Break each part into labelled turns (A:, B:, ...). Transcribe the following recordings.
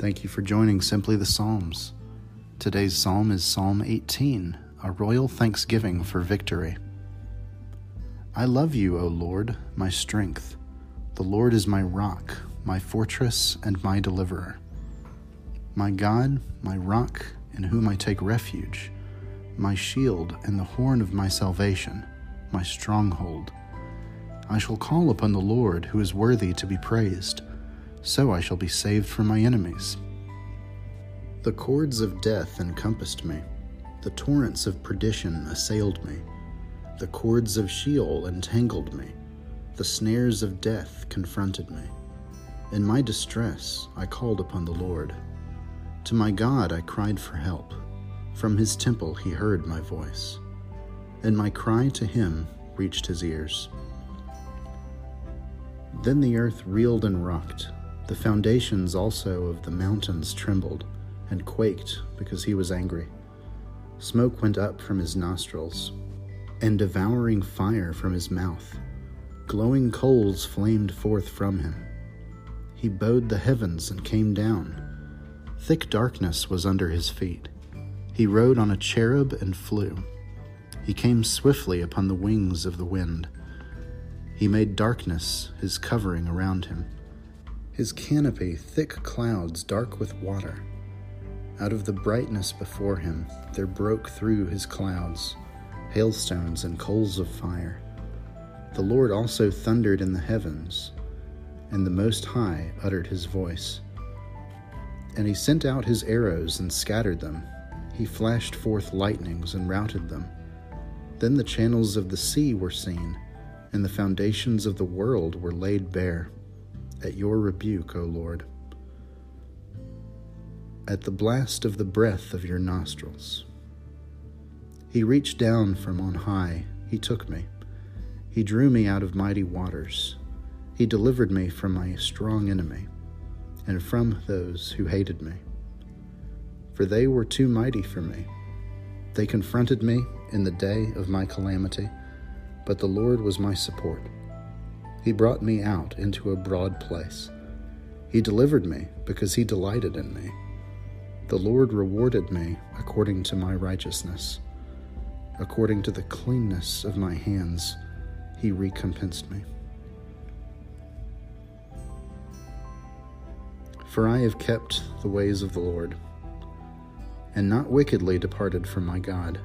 A: Thank you for joining Simply the Psalms. Today's psalm is Psalm 18, a royal thanksgiving for victory. I love you, O Lord, my strength. The Lord is my rock, my fortress, and my deliverer. My God, my rock, in whom I take refuge, my shield and the horn of my salvation, my stronghold. I shall call upon the Lord, who is worthy to be praised. So I shall be saved from my enemies. The cords of death encompassed me, the torrents of perdition assailed me. The cords of Sheol entangled me. The snares of death confronted me. In my distress, I called upon the Lord. To my God, I cried for help. From his temple, he heard my voice. And my cry to him reached his ears. Then the earth reeled and rocked. The foundations also of the mountains trembled and quaked because he was angry. Smoke went up from his nostrils and devouring fire from his mouth. Glowing coals flamed forth from him. He bowed the heavens and came down. Thick darkness was under his feet. He rode on a cherub and flew. He came swiftly upon the wings of the wind. He made darkness his covering around him. His canopy thick clouds dark with water. Out of the brightness before him there broke through his clouds hailstones, and coals of fire. The Lord also thundered in the heavens, and the Most High uttered his voice. And he sent out his arrows and scattered them. He flashed forth lightnings and routed them. Then the channels of the sea were seen, and the foundations of the world were laid bare. At your rebuke, O Lord. At the blast of the breath of your nostrils. He reached down from on high, he took me. He drew me out of mighty waters. He delivered me from my strong enemy, and from those who hated me. For they were too mighty for me. They confronted me in the day of my calamity, but the Lord was my support. He brought me out into a broad place. He delivered me because he delighted in me. The Lord rewarded me according to my righteousness according to the cleanness of my hands, he recompensed me. For I have kept the ways of the Lord, and not wickedly departed from my God.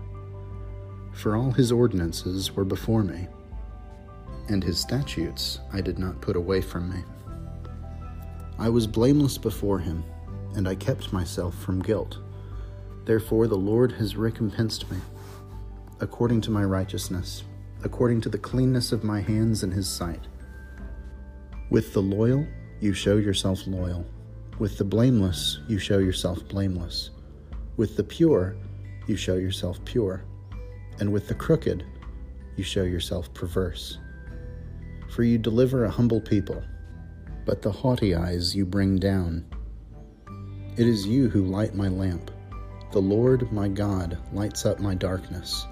A: For all his ordinances were before me, and his statutes I did not put away from me. I was blameless before him, and I kept myself from guilt. Therefore the Lord has recompensed me according to my righteousness, according to the cleanness of my hands in his sight. With the loyal, you show yourself loyal. With the blameless, you show yourself blameless. With the pure, you show yourself pure. And with the crooked, you show yourself perverse. For you deliver a humble people, but the haughty eyes you bring down. It is you who light my lamp. The Lord my God lights up my darkness.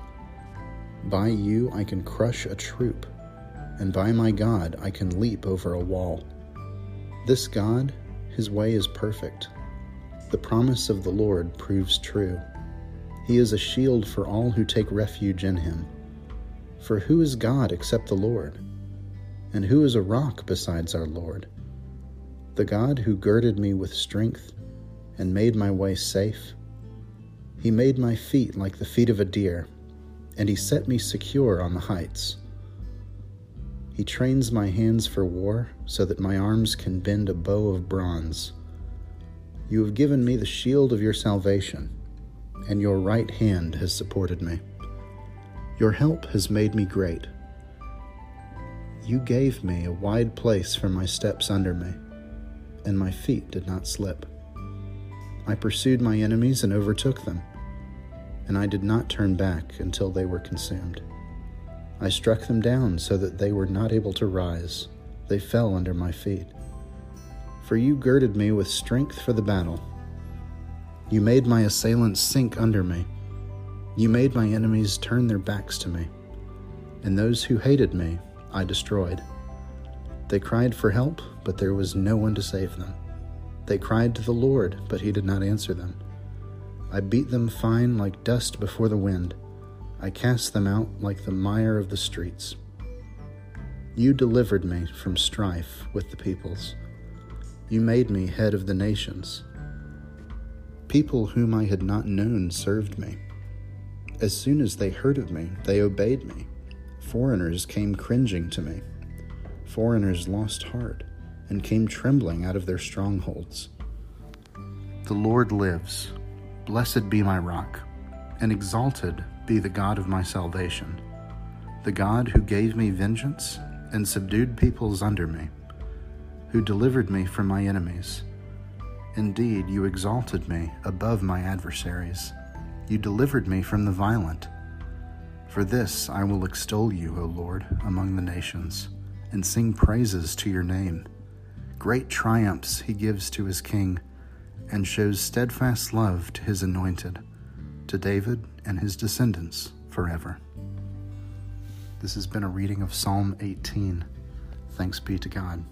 A: By you I can crush a troop, and by my God I can leap over a wall. This God, his way is perfect. The promise of the Lord proves true. He is a shield for all who take refuge in him. For who is God except the Lord? And who is a rock besides our Lord? The God who girded me with strength and made my way safe. He made my feet like the feet of a deer and he set me secure on the heights. He trains my hands for war so that my arms can bend a bow of bronze. You have given me the shield of your salvation, and your right hand has supported me. Your help has made me great. You gave me a wide place for my steps under me, and my feet did not slip. I pursued my enemies and overtook them and I did not turn back until they were consumed. I struck them down so that they were not able to rise. They fell under my feet. For you girded me with strength for the battle. You made my assailants sink under me. You made my enemies turn their backs to me. And those who hated me, I destroyed. They cried for help, but there was no one to save them. They cried to the Lord, but he did not answer them. I beat them fine like dust before the wind. I cast them out like the mire of the streets. You delivered me from strife with the peoples. You made me head of the nations. People whom I had not known served me. As soon as they heard of me, they obeyed me. Foreigners came cringing to me. Foreigners lost heart and came trembling out of their strongholds. The Lord lives. Blessed be my rock, and exalted be the God of my salvation, the God who gave me vengeance and subdued peoples under me, who delivered me from my enemies. Indeed, you exalted me above my adversaries. You delivered me from the violent. For this I will extol you, O Lord, among the nations, and sing praises to your name. Great triumphs he gives to his king, and shows steadfast love to his anointed, to David and his descendants forever. This has been a reading of Psalm 18. Thanks be to God.